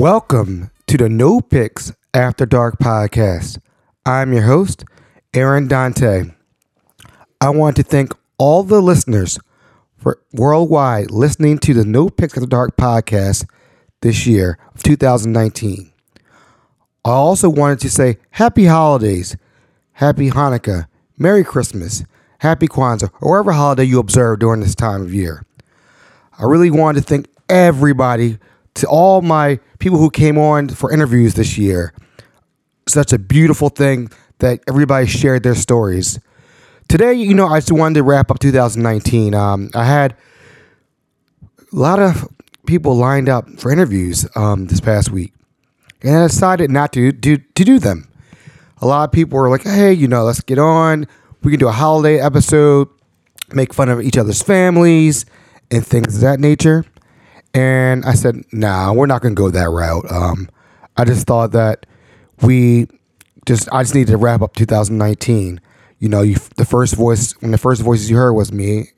Welcome to the No Picks After Dark podcast. I'm your host, Aaron Dante. I want to thank all the listeners for worldwide listening to the No Picks After Dark podcast this year of 2019. I also wanted to say happy holidays, happy Hanukkah, Merry Christmas, happy Kwanzaa, or whatever holiday you observe during this time of year. I really wanted to thank everybody, to all my people who came on for interviews this year. Such a beautiful thing that everybody shared their stories. Today, you know, I just wanted to wrap up 2019. Um, I had a lot of people lined up for interviews um, this past week, and I decided not to do to do them. A lot of people were like, "Hey, you know, let's get on. We can do a holiday episode, make fun of each other's families, and things of that nature." And I said, "Nah, we're not going to go that route." Um, I just thought that we just I just needed to wrap up 2019. You know, you, the first voice when the first voices you heard was me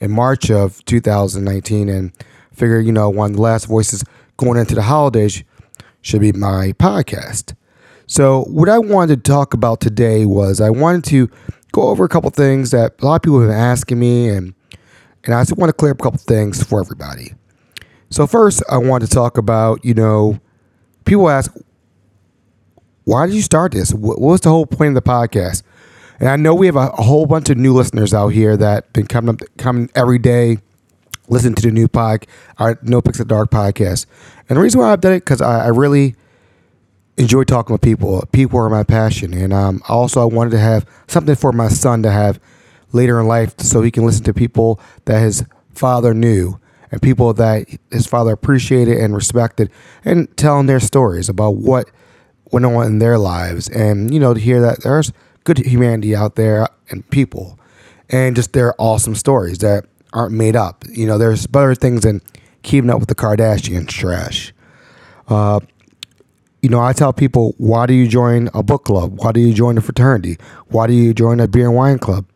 in March of 2019, and figure you know one of the last voices going into the holidays should be my podcast. So what I wanted to talk about today was I wanted to go over a couple things that a lot of people have been asking me, and and I just want to clear up a couple things for everybody. So first, I want to talk about you know people ask why did you start this? What was the whole point of the podcast? And I know we have a, a whole bunch of new listeners out here that been coming up, coming every day, listen to the new pod, our No Picks After Dark podcast. And the reason why I've done it because I, I, really enjoy talking with people. People are my passion, and um, also I wanted to have something for my son to have later in life, so he can listen to people that his father knew and people that his father appreciated and respected, and telling their stories about what went on in their lives, and you know to hear that there's good humanity out there and people, and just their awesome stories that aren't made up. You know, there's better things than keeping up with the Kardashians trash. Uh, you know, I tell people, why do you join a book club? Why do you join a fraternity? Why do you join a beer and wine club?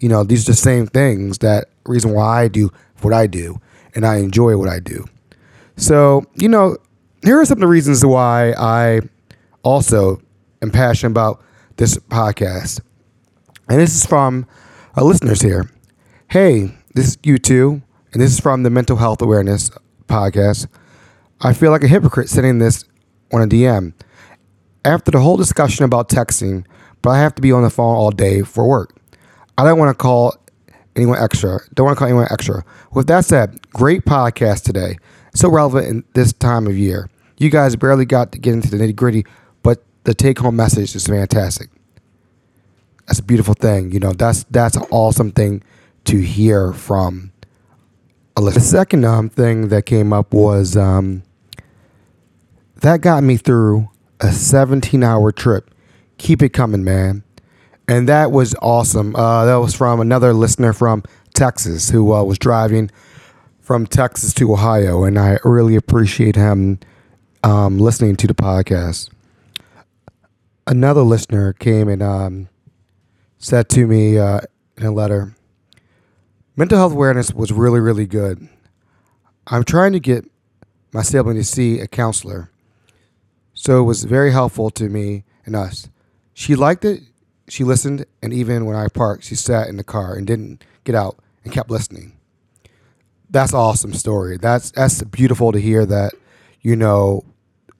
You know, these are the same things that reason why I do what I do, and I enjoy what I do. So, you know, here are some of the reasons why I also am passionate about this podcast. And this is from our listeners here. Hey, this is you too, and this is from the Mental Health Awareness podcast. I feel like a hypocrite sending this on a DM. After the whole discussion about texting, but I have to be on the phone all day for work. I don't want to call anyone extra. Don't want to call anyone extra. With that said, great podcast today. So relevant in this time of year. You guys barely got to get into the nitty gritty, but the take home message is fantastic. That's a beautiful thing. You know, that's that's an awesome thing to hear from a listener. The second um, thing that came up was um, that got me through a 17 hour trip. Keep it coming, man. And that was awesome. Uh, that was from another listener from Texas who uh, was driving from Texas to Ohio. And I really appreciate him um, listening to the podcast. Another listener came and um, said to me uh, in a letter mental health awareness was really, really good. I'm trying to get my sibling to see a counselor. So it was very helpful to me and us. She liked it. She listened. And even when I parked, she sat in the car and didn't get out and kept listening. That's an awesome story. That's that's beautiful to hear that, you know,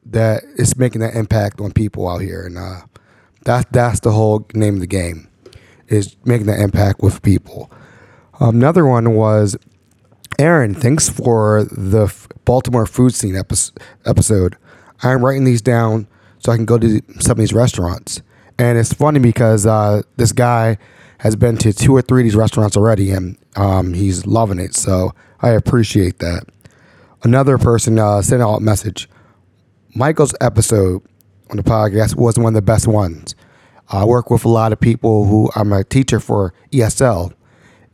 that it's making that impact on people out here. And uh, that, that's the whole name of the game is making that impact with people. Another one was Aaron. Thanks for the Baltimore food scene episode. I'm writing these down so I can go to some of these restaurants. And it's funny because uh, this guy has been to two or three of these restaurants already, and um, he's loving it. So I appreciate that. Another person uh, sent out a message. Michael's episode on the podcast was one of the best ones. I work with a lot of people who I'm a teacher for ESL,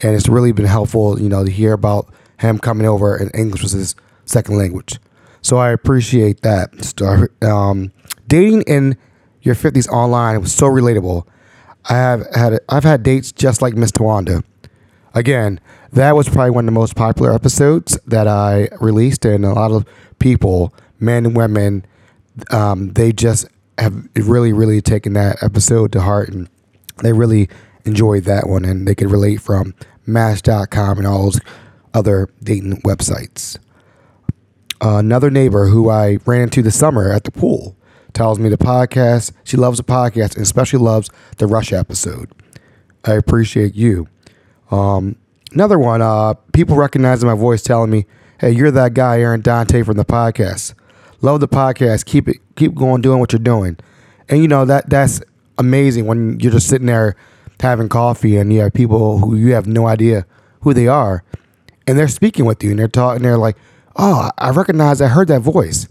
and it's really been helpful, you know, to hear about him coming over and English was his second language. So I appreciate that. Um, dating in your 50s online It was so relatable. I have had I've had dates just like Miss Tawanda. Again, that was probably one of the most popular episodes that I released, and a lot of people, men and women, um, they just have really, really taken that episode to heart and they really enjoyed that one and they could relate from Match.com and all those other dating websites. Uh, another neighbor who I ran into this summer at the pool tells me the podcast, she loves the podcast and especially loves the Rush episode. I appreciate you. Um, another one, uh, people recognizing my voice telling me, hey, you're that guy, Aaron Dante from the podcast. Love the podcast. Keep it, keep going, doing what you're doing. And you know, that that's amazing when you're just sitting there having coffee and you have people who you have no idea who they are and they're speaking with you and they're talking, they're like, oh, I recognize, I heard that voice.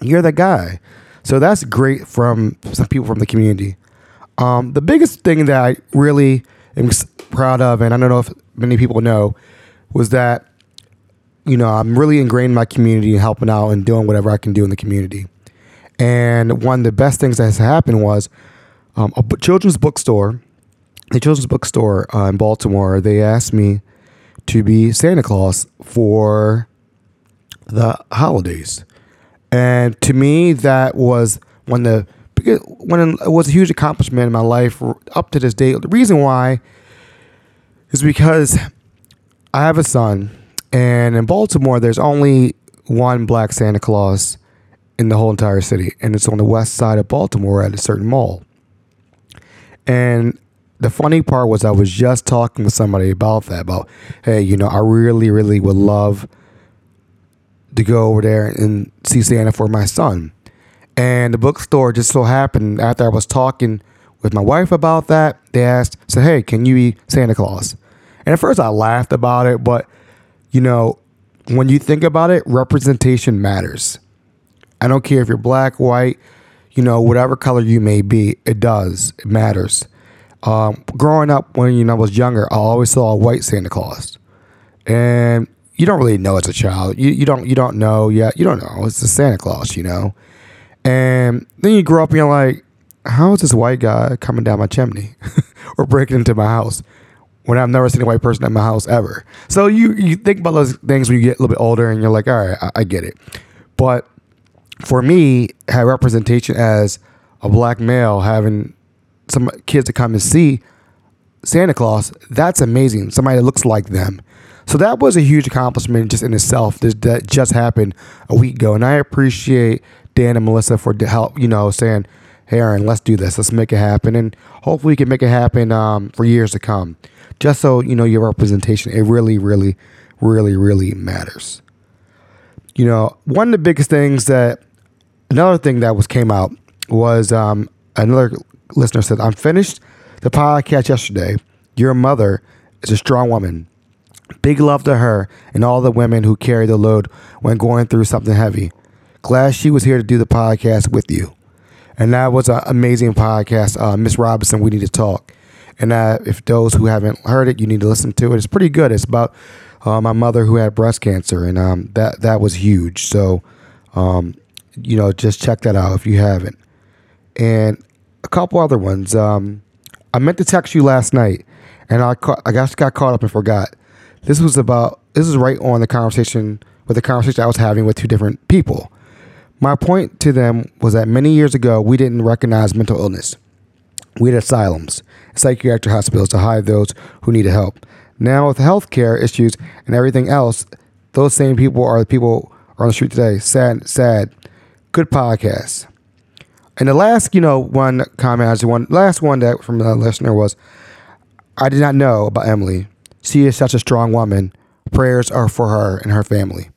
You're that guy. So that's great from some people from the community. Um, the biggest thing that I really am proud of, and I don't know if many people know, was that you know I'm really ingrained in my community and helping out and doing whatever I can do in the community. And one of the best things that has happened was um, a children's bookstore, the children's bookstore uh, in Baltimore. They asked me to be Santa Claus for the holidays, and to me that was of the when it was a huge accomplishment in my life up to this day. The reason why is because I have a son, and in Baltimore, there's only one black Santa Claus in the whole entire city, and it's on the west side of Baltimore at a certain mall. And the funny part was I was just talking with somebody about that, about, hey, you know, I really, really would love to go over there and see Santa for my son. And the bookstore just so happened after I was talking with my wife about that, they asked, said, hey, can you be Santa Claus? And at first I laughed about it, but you know, when you think about it, representation matters. I don't care if you're black, white, you know, whatever color you may be, it does. It matters. Um, growing up when you know I was younger, I always saw a white Santa Claus, and you don't really know as a child. You you don't you don't know yet. You don't know it's the Santa Claus, you know. And then you grow up and you're like, how is this white guy coming down my chimney or breaking into my house when I've never seen a white person at my house ever? So you, you think about those things when you get a little bit older and you're like, all right, I, I get it. But for me, have representation as a black male having some kids to come and see Santa Claus, that's amazing. Somebody that looks like them. So that was a huge accomplishment just in itself that just happened a week ago. And I appreciate Dan and Melissa for the help, you know, saying, hey, Aaron, let's do this. Let's make it happen. And hopefully we can make it happen um, for years to come. Just so, you know, your representation, it really, really, really, really matters. You know, one of the biggest things that, another thing that was came out was um, another listener said, I'm finished the podcast yesterday. Your mother is a strong woman. Big love to her and all the women who carry the load when going through something heavy. Glad she was here to do the podcast with you. And that was an amazing podcast. Uh, Miss Robinson, We Need to Talk. And uh, if those who haven't heard it, you need to listen to it. It's pretty good. It's about uh, my mother who had breast cancer, and um, that that was huge. So, um, you know, just check that out if you haven't. And a couple other ones. Um, I meant to text you last night, and I I just got caught up and forgot. This was about this is right on the conversation with the conversation I was having with two different people. My point to them was that many years ago, we didn't recognize mental illness. We had asylums, psychiatric hospitals to hide those who needed help. Now, with healthcare issues and everything else, those same people are the people are on the street today. Sad, sad. Good podcast. And the last, you know, one comment, I just one last one that from the listener was, I did not know about Emily. She is such a strong woman. Prayers are for her and her family.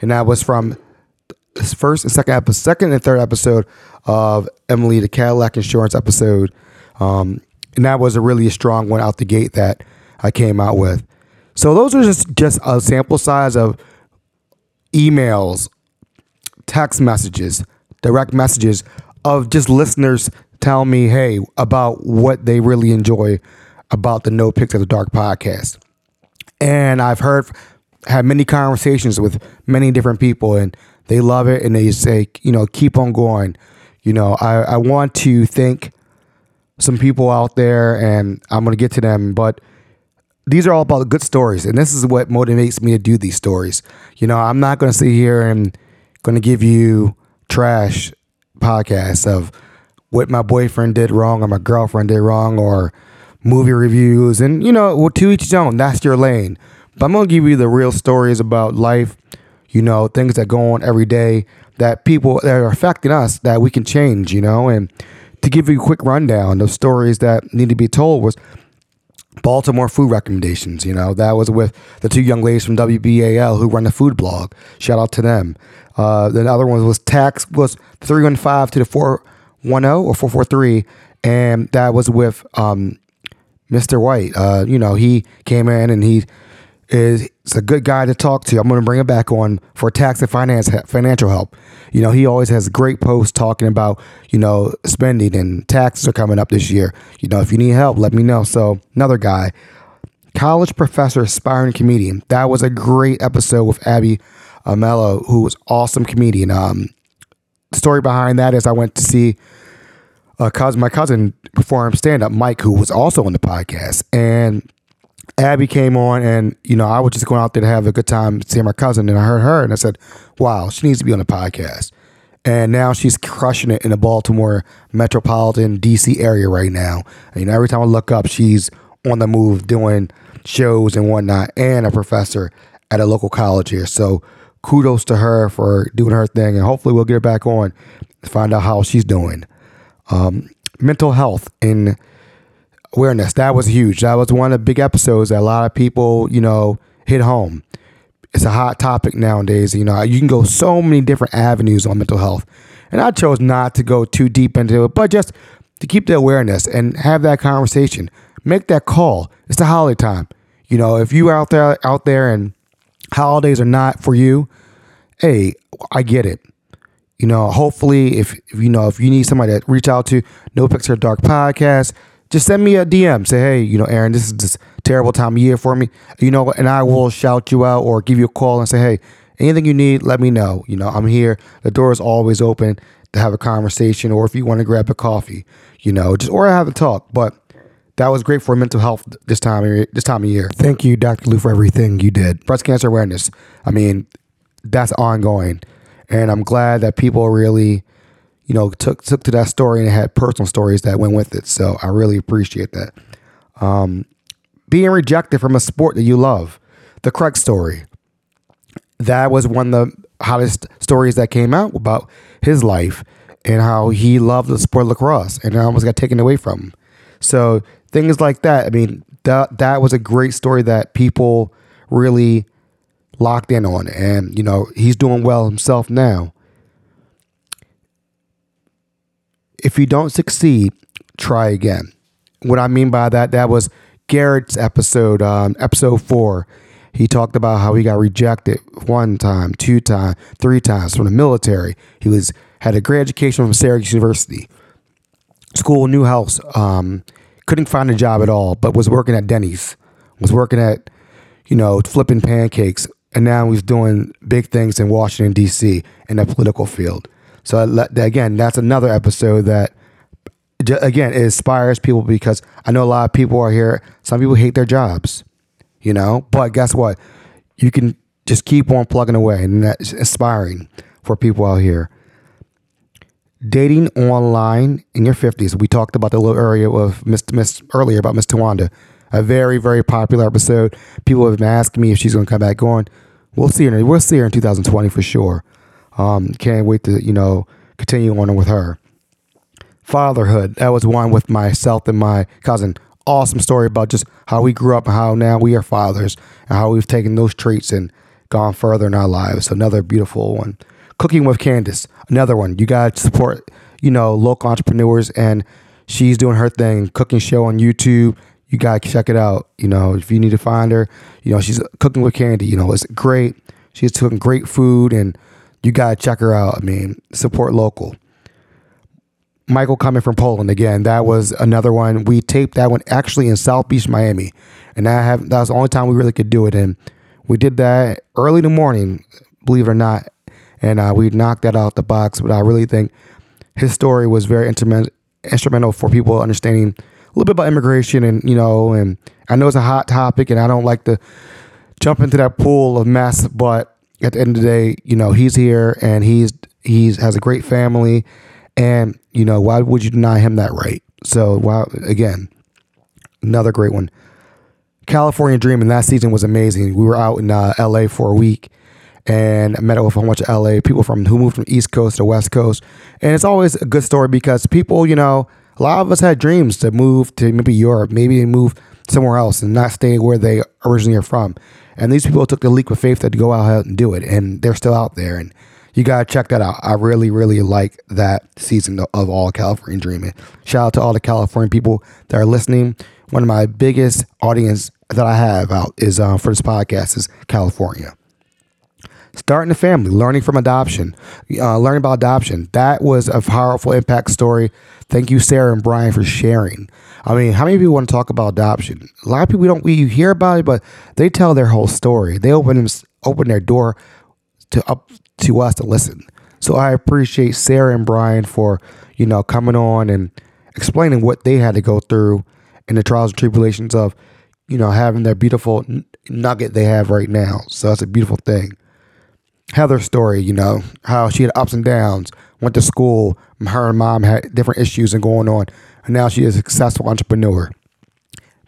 And that was from first and second episode, second and third episode of Emily the Cadillac Insurance episode, um, and that was a really strong one out the gate that I came out with. So those are just just a sample size of emails, text messages, direct messages of just listeners telling me, hey, about what they really enjoy about the No Pics of the Dark podcast. And I've heard, had many conversations with many different people, and they love it and they say, you know, keep on going. You know, I, I want to thank some people out there and I'm going to get to them, but these are all about good stories. And this is what motivates me to do these stories. You know, I'm not going to sit here and going to give you trash podcasts of what my boyfriend did wrong or my girlfriend did wrong or movie reviews. And, you know, well, to each his own. That's your lane. But I'm to give you the real stories about life, you know, things that go on every day that people that are affecting us that we can change, you know. And to give you a quick rundown of stories that need to be told was Baltimore food recommendations. You know, that was with the two young ladies from WBAL who run the food blog. Shout out to them. Uh, the other one was tax was 315 to the 410 or 443. And that was with um, Mr. White. Uh, you know, he came in and he is a good guy to talk to. I'm going to bring him back on for tax and finance financial help. You know, he always has great posts talking about, you know, spending and taxes are coming up this year. You know, if you need help, let me know. So, another guy, college professor, aspiring comedian. That was a great episode with Abby Amello, who was awesome comedian. Um, story behind that is I went to see Uh, a cousin, my cousin perform stand up, Mike, who was also on the podcast, and Abby came on, and you know, I was just going out there to have a good time seeing my cousin, and I heard her, and I said, "Wow, she needs to be on the podcast." And now she's crushing it in the Baltimore metropolitan DC area right now. And, you know, every time I look up, she's on the move doing shows and whatnot, and a professor at a local college here. So kudos to her for doing her thing, and hopefully we'll get her back on to find out how she's doing. Um, mental health and awareness. That was huge. That was one of the big episodes that a lot of people, you know, hit home. It's a hot topic nowadays. You know, you can go so many different avenues on mental health. And I chose not to go too deep into it, but just to keep the awareness and have that conversation. Make that call. It's the holiday time. You know, if you out there out there and holidays are not for you, hey, I get it. You know, hopefully if, if you know if you need somebody to reach out to, No Picks After Dark Podcast, just send me a DM. Say, hey, you know, Aaron, this is this terrible time of year for me. You know, and I will shout you out or give you a call and say, hey, anything you need, let me know. You know, I'm here. The door is always open to have a conversation, or if you want to grab a coffee, you know, just or have a talk. But that was great for mental health this time this time of year. Thank you, Dr. Lou, for everything you did. Breast cancer awareness. I mean, that's ongoing, and I'm glad that people really you know, took took to that story and had personal stories that went with it. So I really appreciate that. Um, being rejected from a sport that you love, the Craig story. That was one of the hottest stories that came out about his life and how he loved the sport of lacrosse and almost got taken away from him. So things like that. I mean, that that was a great story that people really locked in on, and you know he's doing well himself now. if you don't succeed, try again. What I mean by that, that was Garrett's episode, um, episode four. He talked about how he got rejected one time, two times, three times from the military. He was had a great education from Syracuse University, school, Newhouse. Um, couldn't find a job at all, but was working at Denny's. Was working at, you know, flipping pancakes, and now he's doing big things in Washington D.C. in the political field. So again, that's another episode that again it inspires people because I know a lot of people are here. Some people hate their jobs, you know, but guess what? You can just keep on plugging away, and that's inspiring for people out here. Dating online in your fifties. We talked about the little area of Miss Miss earlier about Miss Tawanda. A very very popular episode. People have been asking me if she's going to come back on. We'll see her. We'll see her in 2020 for sure. Um, can't wait to, you know, continue on with her. Fatherhood. That was one with myself and my cousin. Awesome story about just how we grew up and how now we are fathers and how we've taken those traits and gone further in our lives. Another beautiful one. Cooking with Candace. Another one. You got to support, you know, local entrepreneurs and she's doing her thing. Cooking show on YouTube. You got to check it out. You know, if you need to find her, you know, she's cooking with Candy. You know, it's great. She's cooking great food and you got to check her out. I mean, support local. Michael coming from Poland again. That was another one. We taped that one actually in South Beach, Miami, and that have that was the only time we really could do it. And we did that early in the morning, believe it or not, and uh, we knocked that out the box. But I really think his story was very instrumental for people understanding a little bit about immigration, and you know, and I know it's a hot topic, and I don't like to jump into that pool of mess, but at the end of the day, you know, he's here and he's he's has a great family, and you know, why would you deny him that right? So, wow, again, another great one. California Dreaming that season was amazing. We were out in uh, LA for a week and I met up with a bunch of LA people from who moved from East Coast to West Coast. And it's always a good story because people, you know, a lot of us had dreams to move to maybe Europe, maybe move somewhere else and not stay where they originally are from. And these people took the leap of faith to go out and do it, and they're still out there. And you gotta check that out. I really, really like that season of All California Dreaming. Shout out to all the California people that are listening. One of my biggest audience that I have out is uh, for this podcast is California starting a family, learning from adoption, uh, learning about adoption. That was a powerful impact story. Thank you, Sarah and Brian, for sharing. I mean, how many people want to talk about adoption? A lot of people don't. We hear about it, but they tell their whole story. They open them, open their door to up to us to listen. So I appreciate Sarah and Brian for you know coming on and explaining what they had to go through and the trials and tribulations of you know having their beautiful nugget they have right now. So that's a beautiful thing. Heather's story, you know, how she had ups and downs, went to school, her and mom had different issues and going on, and now she is a successful entrepreneur.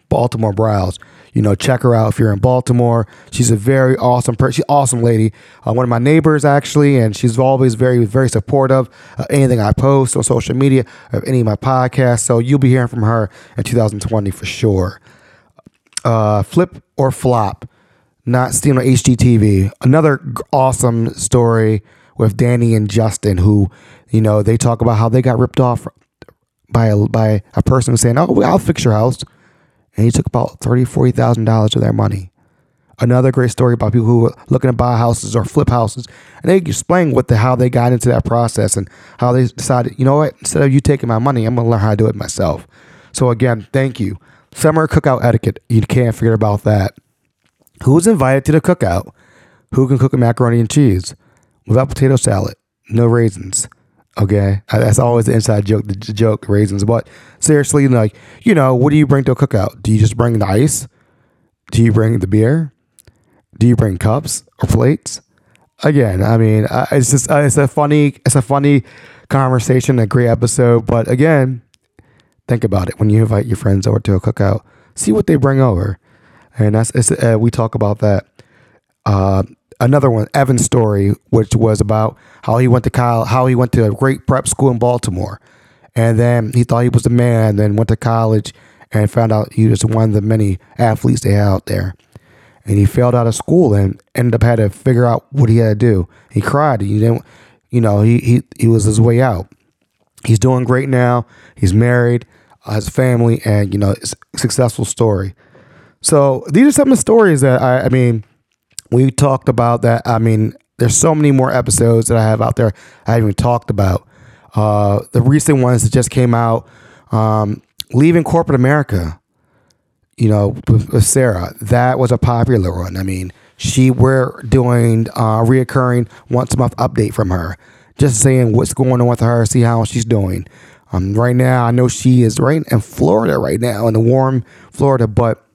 Baltimore Browse, you know, check her out if you're in Baltimore. She's a very awesome person. She's awesome lady. Uh, one of my neighbors actually, and she's always very, very supportive of anything I post on social media, of any of my podcasts. So you'll be hearing from her in 2020 for sure. Uh, flip or flop not on HGTV. Another awesome story with Danny and Justin, who, you know, they talk about how they got ripped off by a, by a person saying, "Oh, I'll fix your house," and he took about thirty, forty thousand dollars of their money. Another great story about people who were looking to buy houses or flip houses, and they explain what the how they got into that process and how they decided, you know what, instead of you taking my money, I'm gonna learn how to do it myself. So again, thank you. Summer cookout etiquette, you can't forget about that. Who's invited to the cookout? Who can cook a macaroni and cheese without potato salad? No raisins. Okay, that's always the inside joke. The joke raisins, but seriously, like you know, what do you bring to a cookout? Do you just bring the ice? Do you bring the beer? Do you bring cups or plates? Again, I mean, it's just uh, it's a funny it's a funny conversation, a great episode. But again, think about it when you invite your friends over to a cookout. See what they bring over and that's uh, we talk about that. Uh, another one, Evan's story, which was about how he went to college, how he went to a great prep school in Baltimore, and then he thought he was the man. Then went to college and found out he was one of the many athletes they had out there. And he failed out of school and ended up had to figure out what he had to do. He cried. He didn't, you know, he he he was his way out. He's doing great now. He's married, uh, has a family, and you know, it's a successful story. So these are some of the stories that I, I mean, we talked about that. I mean, there's so many more episodes that I have out there I haven't even talked about. Uh, the recent ones that just came out, um, leaving corporate America, you know, with, with, Sarah, that was a popular one. I mean, she we're doing uh, reoccurring once a month update from her, just saying what's going on with her, see how she's doing. Um, right now, I know she is right in Florida right now, in the warm Florida, but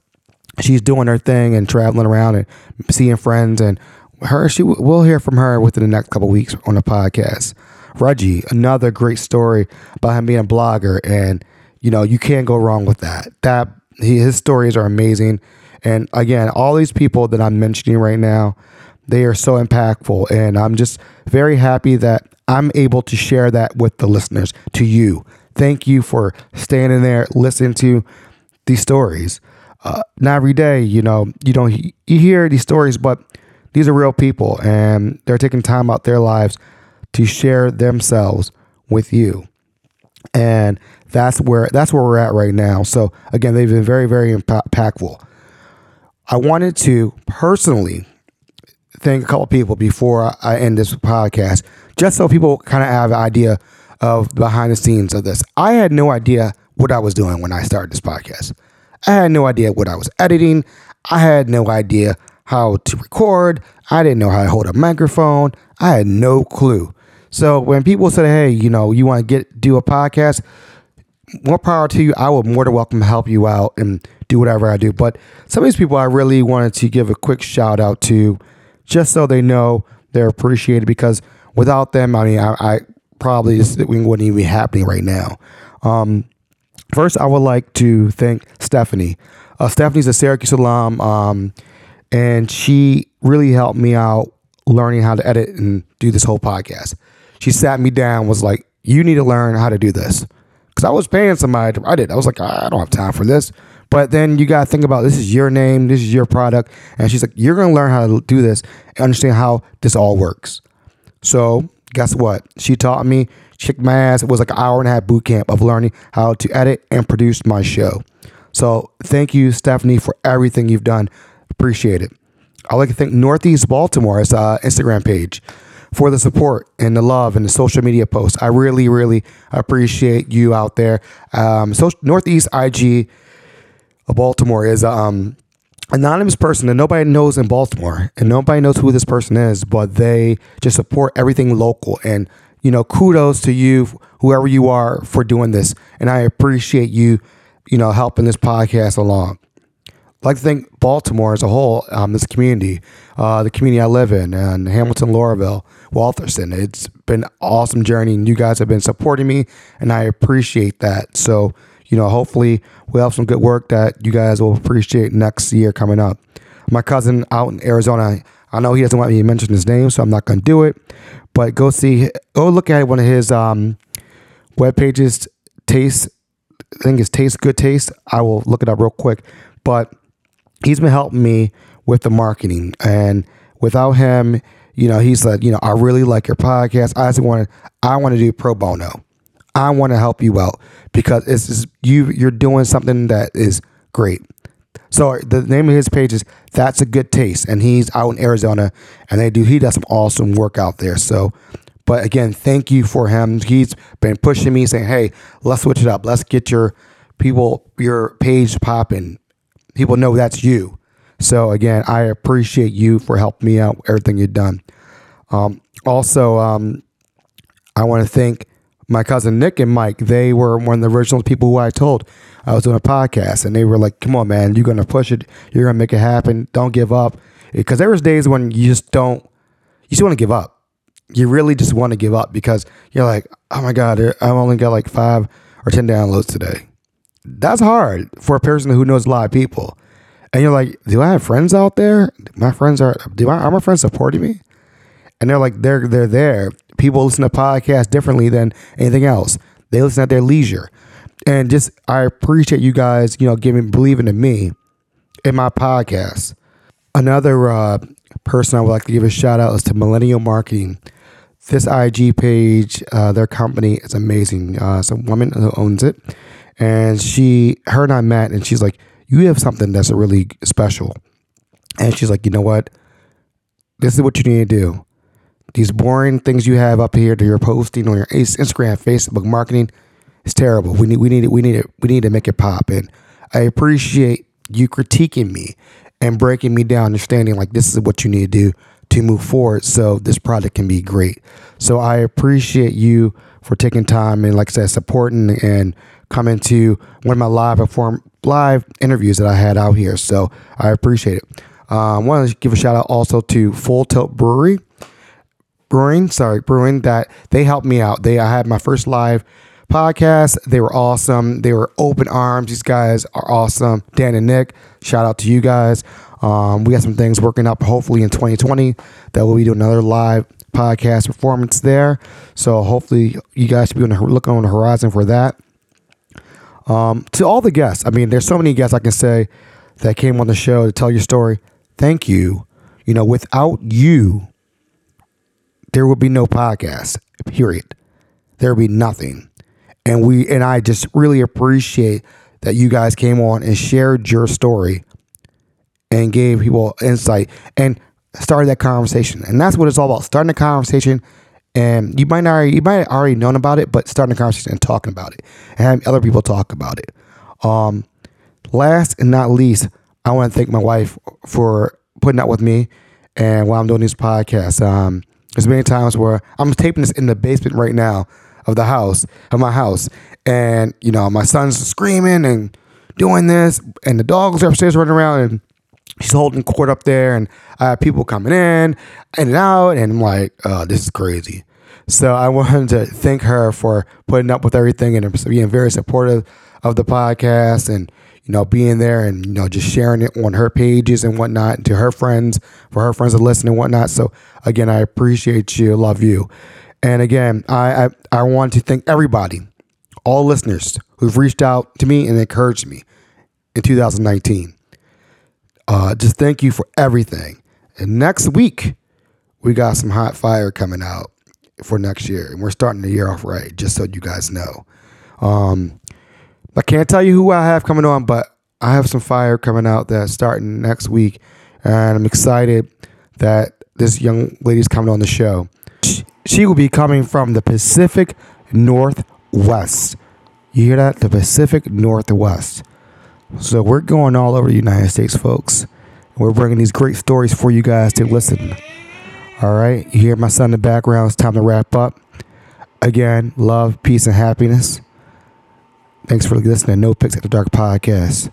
she's doing her thing and traveling around and seeing friends and her she we'll hear from her within the next couple weeks on the podcast. Reggie another great story about him being a blogger and you know you can't go wrong with that. That he, his stories are amazing. And again all these people that i'm mentioning right now they are so impactful. And i'm just very happy that i'm able to share that with the listeners to you. Thank you for standing there listening to these stories uh, not every day, you know, you don't you hear these stories, but these are real people, and they're taking time out their lives to share themselves with you, and that's where that's where we're at right now. So again, they've been very very impactful. I wanted to personally thank a couple people before I end this podcast, just so people kind of have an idea of behind the scenes of this. I had no idea what I was doing when I started this podcast. I had no idea what I was editing. I had no idea how to record. I didn't know how to hold a microphone. I had no clue. So when people said, "Hey, you know, you want to get do a podcast," more power to you. I would more than welcome to help you out and do whatever I do. But some of these people I really wanted to give a quick shout out to, just so they know they're appreciated because without them, I mean, I, I probably just, we wouldn't even be happening right now. Um, first, I would like to thank Stephanie. Uh, Stephanie's a Syracuse alum, um, and she really helped me out learning how to edit and do this whole podcast. She sat me down, was like, "You need to learn how to do this," because I was paying somebody to write it. I was like, "I don't have time for this." But then you got to think about this is your name, this is your product. And she's like, you're going to learn how to do this and understand how this all works. So, guess what? She taught me, kicked my ass. It was like an hour and a half boot camp of learning how to edit and produce my show. So, thank you, Stephanie, for everything you've done. Appreciate it. I'd like to thank Northeast Baltimore's uh, Instagram page for the support and the love and the social media posts. I really, really appreciate you out there. Um, so Northeast IG of Baltimore is um, anonymous person that nobody knows in Baltimore, and nobody knows who this person is, but they just support everything local. And you know, kudos to you, whoever you are, for doing this. And I appreciate you, you know, helping this podcast along. I'd like to thank Baltimore as a whole, um, this community, uh, the community I live in, and Hamilton, Lauraville, Waltherson. It's been an awesome journey, and you guys have been supporting me, and I appreciate that. So you know, hopefully we'll have some good work that you guys will appreciate next year coming up. My cousin out in Arizona, I know he doesn't want me to mention his name, so I'm not going to do it. But go see, go look at one of his um, web pages. Taste, I think it's Taste Good Taste. I will look it up real quick. But he's been helping me with the marketing, and without him, you know, he's like, you know, I really like your podcast. I just want to, I want to do pro bono. I want to help you out because it's just, you you're doing something that is great. So the name of his page is That's a Good Taste, and he's out in Arizona, and they do he does some awesome work out there. So, but again, thank you for him. He's been pushing me, saying, "Hey, let's switch it up. Let's get your people your page popping. People know that's you." So again, I appreciate you for helping me out. Everything you've done. Um, also, um, I want to thank my cousin Nick and Mike, they were one of the original people who I told I was doing a podcast, and they were like, "Come on, man, you're gonna push it. You're gonna make it happen. Don't give up." Because there was days when you just don't, you just want to give up. You really just want to give up because you're like, "Oh my god, I've only got like five or ten downloads today." That's hard for a person who knows a lot of people, and you're like, "Do I have friends out there? My friends are. Do I, are my friends supporting me?" And they're like, "They're they're there." People listen to podcasts differently than anything else. They listen at their leisure. And just I appreciate you guys, you know, giving believing in me in my podcast. Another uh, person I would like to give a shout out is to Millennial Marketing. This IG page, uh, their company is amazing. Uh, it's a woman who owns it, and she, her and I met, and she's like, "You have something that's really special," and she's like, "You know what? This is what you need to do these boring things you have up here that you're posting on your Instagram, Facebook marketing is terrible. We need we need it we need it we need to make it pop. And I appreciate you critiquing me and breaking me down, understanding like this is what you need to do to move forward so this product can be great. So I appreciate you for taking time and like I said, supporting and coming to one of my live perform live interviews that I had out here. So I appreciate it. I um, want to give a shout out also to Full Tilt Brewery. Brewing, sorry, Brewing, that they helped me out. They I had my first live podcast. They were awesome. They were open arms. These guys are awesome. Dan and Nick, shout out to you guys. Um, we got some things working up hopefully in 2020 that we'll be doing another live podcast performance there. So hopefully you guys should be on the, looking on the horizon for that. Um, to all the guests, I mean, there's so many guests I can say that came on the show to tell your story. Thank you. You know, without you, there would be no podcast, period. There would be nothing. And we and I just really appreciate that you guys came on and shared your story and gave people insight and started that conversation. And that's what it's all about. Starting a conversation and you might not you might have already known about it, but starting a conversation and talking about it and having other people talk about it. Um, last and not least, I want to thank my wife for putting up with me and while I'm doing this podcast. Um, there's many times where I'm taping this in the basement right now of the house, of my house. And, you know, my son's screaming and doing this, and the dogs are upstairs running around. And she's holding court up there, and I have people coming in, in and out, and I'm like, oh, this is crazy. So I wanted to thank her for putting up with everything and being very supportive of the podcast and you know being there and you know just sharing it on her pages and whatnot to her friends for her friends to listen and whatnot. So again, I appreciate you, love you, and again, I I, I want to thank everybody, all listeners who've reached out to me and encouraged me in 2019. Uh, just thank you for everything. And next week, we got some hot fire coming out for next year, and we're starting the year off right. Just so you guys know. Um, I can't tell you who I have coming on, but I have some fire coming out that's starting next week, and I'm excited that this young lady's coming on the show. She will be coming from the Pacific Northwest. You hear that? The Pacific Northwest. So we're going all over the United States, folks. We're bringing these great stories for you guys to listen. All right, you hear my son in the background. It's time to wrap up. Again, love, peace, and happiness. Thanks for listening to No Picks at the Dark podcast.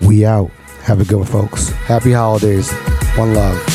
We out. Have a good one, folks. Happy holidays. One love.